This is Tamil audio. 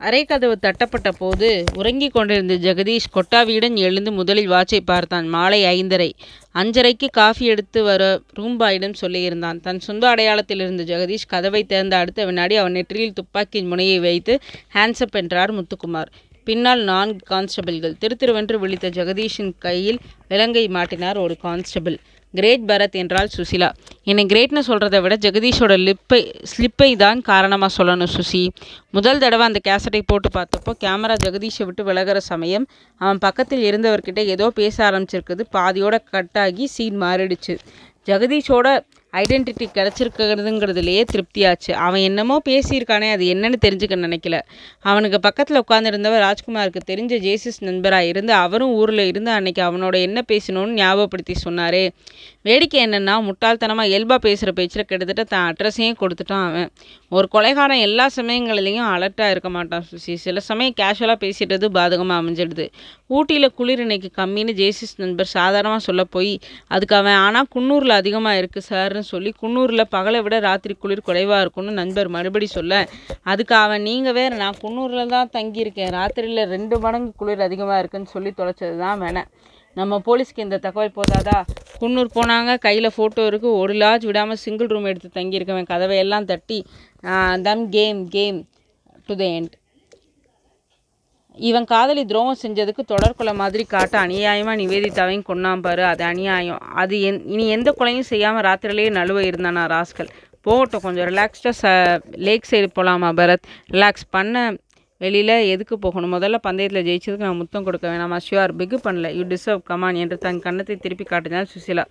அரைக்கதவு தட்டப்பட்ட போது உறங்கிக் கொண்டிருந்த ஜெகதீஷ் கொட்டாவியுடன் எழுந்து முதலில் வாட்சை பார்த்தான். மாலை ஐந்தரை. அஞ்சரைக்கு காஃபி எடுத்து வர ரூம்பாயிடம் சொல்லியிருந்தான். தன் சொந்த அடையாளத்தில் இருந்த ஜெகதீஷ் கதவை திறந்த அடுத்த வினாடி அவன் நெற்றியில் துப்பாக்கியின் முனையை வைத்து ஹேண்ட்ஸ்அப் என்றார் முத்துக்குமார். பின்னால் நான்கு கான்ஸ்டபிள்கள். திருத்திருவென்று விழித்த ஜெகதீஷின் கையில் விலங்கை மாட்டினார் ஒரு கான்ஸ்டபிள். கிரேட் பரத் என்றால் சுசிலா என்னை கிரேட்னு சொல்கிறத விட ஜெகதீஷோட ஸ்லிப்பை தான் காரணமாக சொல்லணும் சுசி. முதல் தடவை அந்த கேசட்டை போட்டு பார்த்தப்போ கேமரா ஜெகதீஷை விட்டு விலகிற சமயம் அவன் பக்கத்தில் இருந்தவர்கிட்ட ஏதோ பேச ஆரம்பிச்சிருக்குது பாதியோட கட்டாகி சீன் மாறிடுச்சு. ஜெகதீஷோட ஐடென்டிட்டி கிடச்சிருக்கிறதுங்கிறதுலையே திருப்தியாச்சு. அவன் என்னமோ பேசியிருக்கானே அது என்னன்னு தெரிஞ்சுக்க நினைக்கல. அவனுக்கு பக்கத்தில் உட்காந்துருந்தவர் ராஜ்குமாருக்கு தெரிஞ்ச ஜேசஸ் நண்பராக இருந்து அவரும் ஊரில் இருந்து அன்னைக்கு அவனோட என்ன பேசினோன்னு ஞாபகப்படுத்தி சொன்னாரே. வேடிக்கை என்னென்னா முட்டாள்தனமாக இயல்பாக பேசுகிற பேச்சில் கிட்டத்தட்ட தன் அட்ரஸையும் கொடுத்துட்டான் அவன். ஒரு கொலைகாரன் எல்லா சமயங்கள்லயும் அலர்ட்டாக இருக்க மாட்டான் சுசி. சில சமயம் கேஷுவலாக பேசிடுறது பாதகமாக அமைஞ்சிடுது. ஊட்டியில் குளிர் இன்னைக்கு கம்மின்னு ஜேசிஸ் நண்பர் சாதாரணமாக சொல்ல போய் அதுக்கு அவன் ஆனால் குன்னூரில் அதிகமாக இருக்குது சார் சார்னு சொல்லி குன்னூரில் பகலை விட ராத்திரி குளிர் குறைவாக இருக்கும்னு நண்பர் மறுபடி சொல்ல அதுக்கு அவன் நீங்கள் வேறு நான் குன்னூரில் தான் தங்கியிருக்கேன் ராத்திரியில் ரெண்டு மடங்கு குளிர் அதிகமாக இருக்குன்னு சொல்லி தொலைச்சது தான் வேணேன் நம்ம போலீஸ்க்கு இந்த தகவல் போதாதா? குன்னூர் போனாங்க கையில் ஃபோட்டோ இருக்குது ஒரு லாட்ஜ் விடாமல் சிங்கிள் ரூம் எடுத்து தங்கியிருக்கவன் கதவை எல்லாம் தட்டி தம் game came to the end. இவன் காதலி துரோகம் செஞ்சதுக்கு தொடர்கொலை மாதிரி காட்ட அநியாயமாக நிவேதிதாவையும் கொன்னான் பாரு அது அநியாயம். அது இனி எந்த கொலையும் செய்யாமல் ராத்திரியிலேயே நழுவ இருந்தானா ராஸ்கல். போகட்டும் கொஞ்சம் ரிலாக்ஸ்டாக ச லேக் சைடு போகலாமா பரத். ரிலாக்ஸ் பண்ண வெளியில் எதுக்கு போகணும்? முதல்ல பந்தயத்தில் ஜெயிச்சதுக்கு நான் முத்தம் கொடுக்க வேணாமா? ஷுவார் பிகு பண்ணல. யூ டிசர்வ் கமான் என்று தன் கன்னத்தை திருப்பி காட்டினாள் சுசிலா